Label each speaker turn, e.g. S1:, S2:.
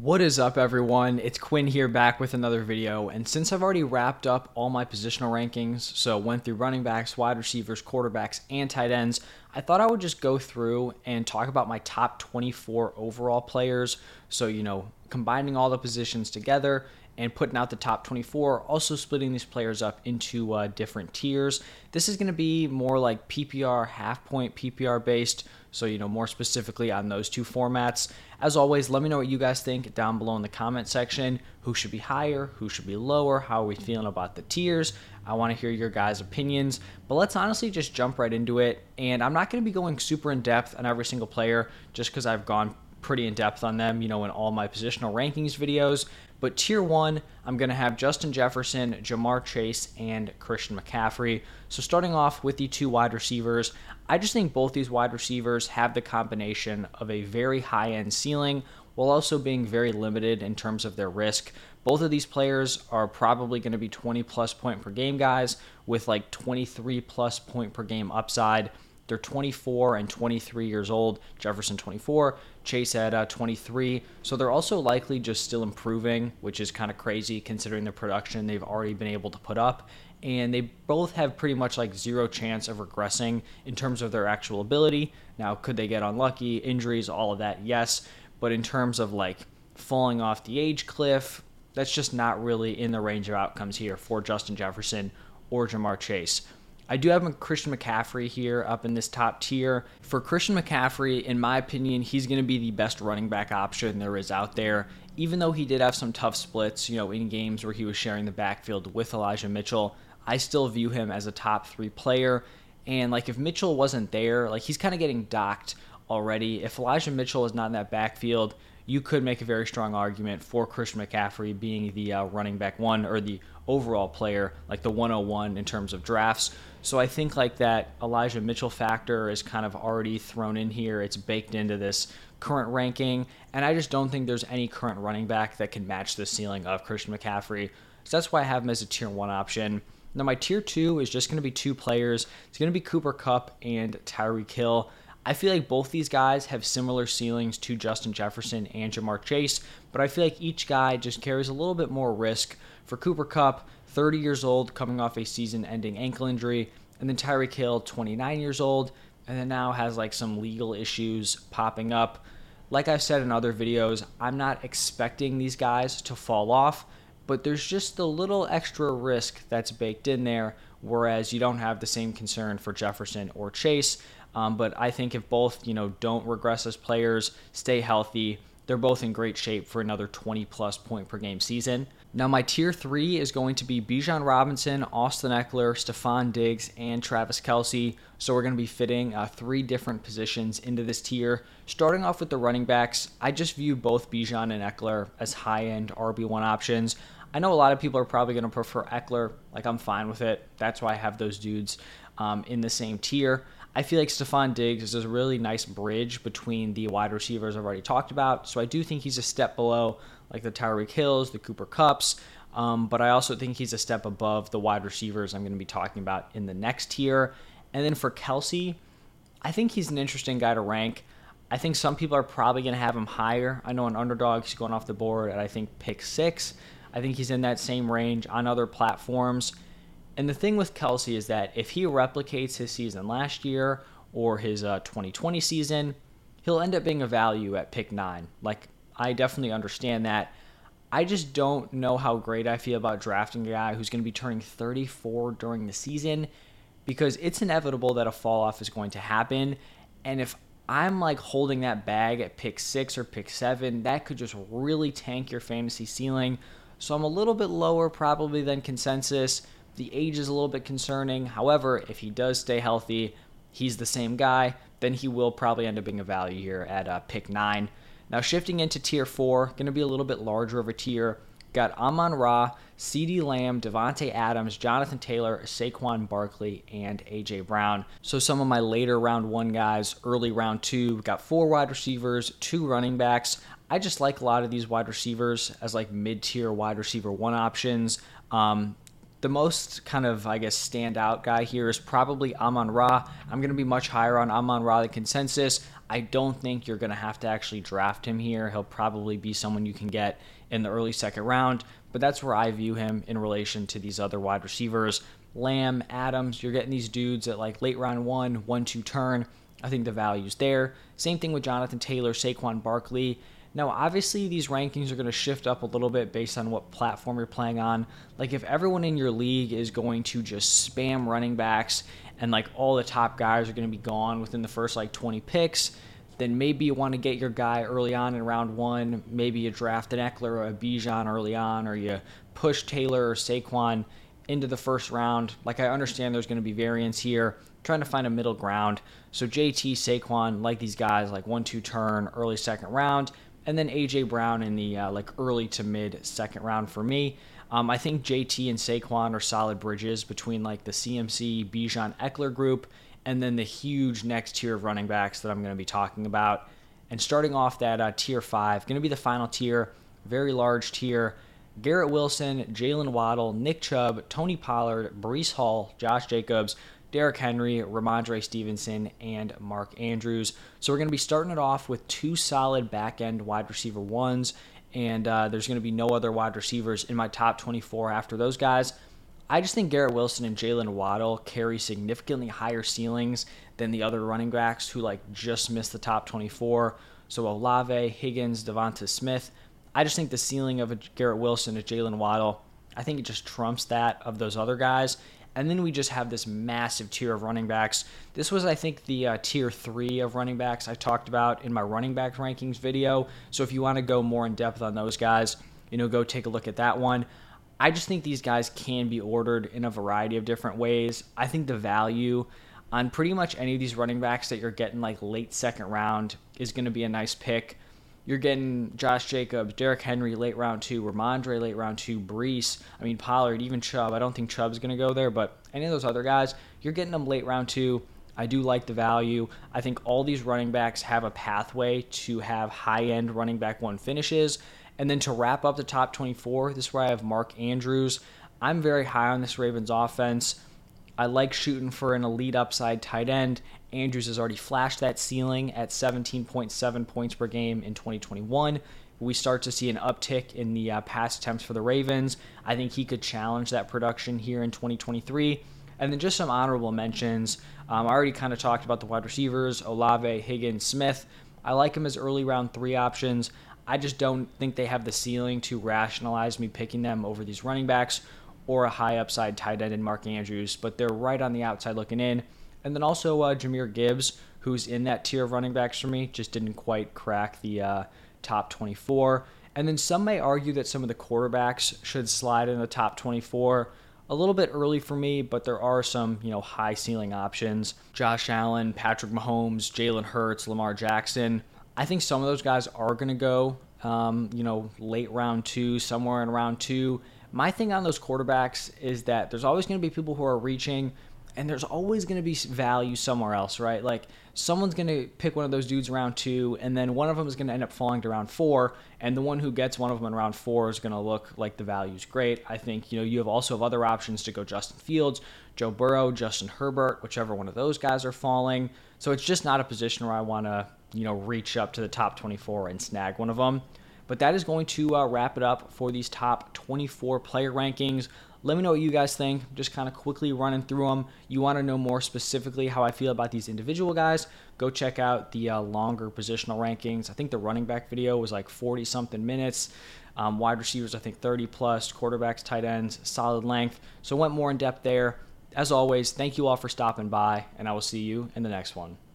S1: What is up, everyone? It's Quinn here back with another video. And since I've already wrapped up all my positional rankings, so went through running backs, wide receivers, quarterbacks, and tight ends, I thought I would just go through and talk about my top 24 overall players. So, you know, combining all the positions together and putting out the top 24, also splitting these players up into uh, different tiers. This is going to be more like PPR, half point PPR based. So, you know, more specifically on those two formats. As always, let me know what you guys think down below in the comment section. Who should be higher? Who should be lower? How are we feeling about the tiers? I want to hear your guys' opinions. But let's honestly just jump right into it. And I'm not going to be going super in depth on every single player just because I've gone pretty in depth on them, you know, in all my positional rankings videos. But tier one, I'm going to have Justin Jefferson, Ja'Marr Chase, and Christian McCaffrey. So starting off with the two wide receivers, I just think both these wide receivers have the combination of a very high end ceiling while also being very limited in terms of their risk. Both of these players are probably going to be 20 plus point per game guys with like 23 plus point per game upside. They're 24 and 23 years old. Jefferson 24, Chase at uh, 23. So they're also likely just still improving, which is kind of crazy considering the production they've already been able to put up. And they both have pretty much like zero chance of regressing in terms of their actual ability. Now, could they get unlucky, injuries, all of that? Yes. But in terms of like falling off the age cliff, that's just not really in the range of outcomes here for Justin Jefferson or Ja'Marr Chase. I do have Christian McCaffrey here up in this top tier. For Christian McCaffrey, in my opinion, he's going to be the best running back option there is out there. Even though he did have some tough splits, you know, in games where he was sharing the backfield with Elijah Mitchell, I still view him as a top three player. And like if Mitchell wasn't there, like he's kind of getting docked already. If Elijah Mitchell is not in that backfield, you could make a very strong argument for Christian McCaffrey being the uh, running back one or the overall player, like the 101 in terms of drafts. So I think like that Elijah Mitchell factor is kind of already thrown in here. It's baked into this current ranking, and I just don't think there's any current running back that can match the ceiling of Christian McCaffrey. So that's why I have him as a tier one option. Now my tier two is just going to be two players. It's going to be Cooper Kupp and Tyreek Hill. I feel like both these guys have similar ceilings to Justin Jefferson and Ja'Marr Chase, but I feel like each guy just carries a little bit more risk. For Cooper Kupp, 30 years old, coming off a season ending ankle injury, and then Tyreek Hill, 29 years old, and then now has like some legal issues popping up. Like I've said in other videos, I'm not expecting these guys to fall off, but there's just a little extra risk that's baked in there, whereas you don't have the same concern for Jefferson or Chase. Um, but I think if both, you know, don't regress as players, stay healthy, they're both in great shape for another 20 plus point per game season. Now, my tier three is going to be Bijan Robinson, Austin Ekeler, Stefon Diggs, and Travis Kelce. So we're going to be fitting uh, three different positions into this tier. Starting off with the running backs, I just view both Bijan and Ekeler as high end RB1 options. I know a lot of people are probably going to prefer Ekeler. Like, I'm fine with it. That's why I have those dudes um, in the same tier. I feel like Stefon Diggs is a really nice bridge between the wide receivers I've already talked about. So I do think he's a step below like the Tyreek Hills, the Cooper Kupps. Um, but I also think he's a step above the wide receivers I'm going to be talking about in the next tier. And then for Kelce, I think he's an interesting guy to rank. I think some people are probably going to have him higher. I know an underdog, he's going off the board at I think pick six. I think he's in that same range on other platforms. And the thing with Kelce is that if he replicates his season last year or his uh, 2020 season, he'll end up being a value at pick nine. Like I definitely understand that. I just don't know how great I feel about drafting a guy who's going to be turning 34 during the season because it's inevitable that a fall off is going to happen. And if I'm like holding that bag at pick six or pick seven, that could just really tank your fantasy ceiling. So I'm a little bit lower probably than consensus. The age is a little bit concerning. However, if he does stay healthy, he's the same guy, then he will probably end up being a value here at uh, pick nine. Now, shifting into tier four, going to be a little bit larger of a tier. Got Amon Ra, CeeDee Lamb, Davante Adams, Jonathan Taylor, Saquon Barkley, and AJ Brown. So some of my later round one guys, early round two, got four wide receivers, two running backs. I just like a lot of these wide receivers as like mid tier wide receiver one options. Um, the most kind of, I guess, standout guy here is probably Amon Ra. I'm going to be much higher on Amon Ra than consensus. I don't think you're going to have to actually draft him here. He'll probably be someone you can get in the early second round, but that's where I view him in relation to these other wide receivers. Lamb, Adams, you're getting these dudes at like late round one, one, two turn. I think the value's there. Same thing with Jonathan Taylor, Saquon Barkley. Now, obviously, these rankings are going to shift up a little bit based on what platform you're playing on. Like, if everyone in your league is going to just spam running backs and like all the top guys are going to be gone within the first like 20 picks, then maybe you want to get your guy early on in round one. Maybe you draft an Ekeler or a Bijan early on, or you push Taylor or Saquon into the first round. Like, I understand there's going to be variance here, trying to find a middle ground. So, JT, Saquon, like these guys, like one, two turn, early second round and then AJ Brown in the uh, like early to mid second round for me. Um, I think JT and Saquon are solid bridges between like the CMC Bijan Ekeler group and then the huge next tier of running backs that I'm going to be talking about. And starting off that uh, tier five, going to be the final tier, very large tier. Garrett Wilson, Jalen Waddle, Nick Chubb, Tony Pollard, Breece Hall, Josh Jacobs, Derrick Henry, Rhamondre Stevenson, and Mark Andrews. So we're going to be starting it off with two solid back end wide receiver ones, and uh, there's going to be no other wide receivers in my top 24 after those guys. I just think Garrett Wilson and Jalen Waddle carry significantly higher ceilings than the other running backs who like just missed the top 24. So Olave, Higgins, Devonta Smith. I just think the ceiling of a Garrett Wilson and Jalen Waddle, I think it just trumps that of those other guys. And then we just have this massive tier of running backs. This was, I think, the uh, tier three of running backs I talked about in my running back rankings video. So if you want to go more in depth on those guys, you know, go take a look at that one. I just think these guys can be ordered in a variety of different ways. I think the value on pretty much any of these running backs that you're getting like late second round is going to be a nice pick. You're getting Josh Jacobs, Derrick Henry late round two, Rhamondre late round two, Breece, I mean Pollard, even Chubb. I don't think Chubb's going to go there, but any of those other guys, you're getting them late round two. I do like the value. I think all these running backs have a pathway to have high end running back one finishes. And then to wrap up the top 24, this is where I have Mark Andrews. I'm very high on this Ravens offense. I like shooting for an elite upside tight end. Andrews has already flashed that ceiling at 17.7 points per game in 2021. We start to see an uptick in the uh, pass attempts for the Ravens. I think he could challenge that production here in 2023. And then just some honorable mentions. Um, I already kind of talked about the wide receivers Olave, Higgins, Smith. I like them as early round three options. I just don't think they have the ceiling to rationalize me picking them over these running backs or a high upside tight end in Mark Andrews, but they're right on the outside looking in. And then also uh, Jahmyr Gibbs, who's in that tier of running backs for me, just didn't quite crack the uh, top 24. And then some may argue that some of the quarterbacks should slide in the top 24. A little bit early for me, but there are some, you know, high ceiling options. Josh Allen, Patrick Mahomes, Jalen Hurts, Lamar Jackson. I think some of those guys are going to go, um, you know, late round two, somewhere in round two. My thing on those quarterbacks is that there's always going to be people who are reaching, and there's always going to be value somewhere else, right? Like someone's going to pick one of those dudes round two, and then one of them is going to end up falling to round four, and the one who gets one of them in round four is going to look like the value's great. I think you know you have also have other options to go Justin Fields, Joe Burrow, Justin Herbert, whichever one of those guys are falling. So it's just not a position where I want to you know reach up to the top 24 and snag one of them. But that is going to uh, wrap it up for these top 24 player rankings. Let me know what you guys think. Just kind of quickly running through them. You want to know more specifically how I feel about these individual guys? Go check out the uh, longer positional rankings. I think the running back video was like 40 something minutes. Um, wide receivers, I think 30 plus. Quarterbacks, tight ends, solid length. So went more in depth there. As always, thank you all for stopping by, and I will see you in the next one.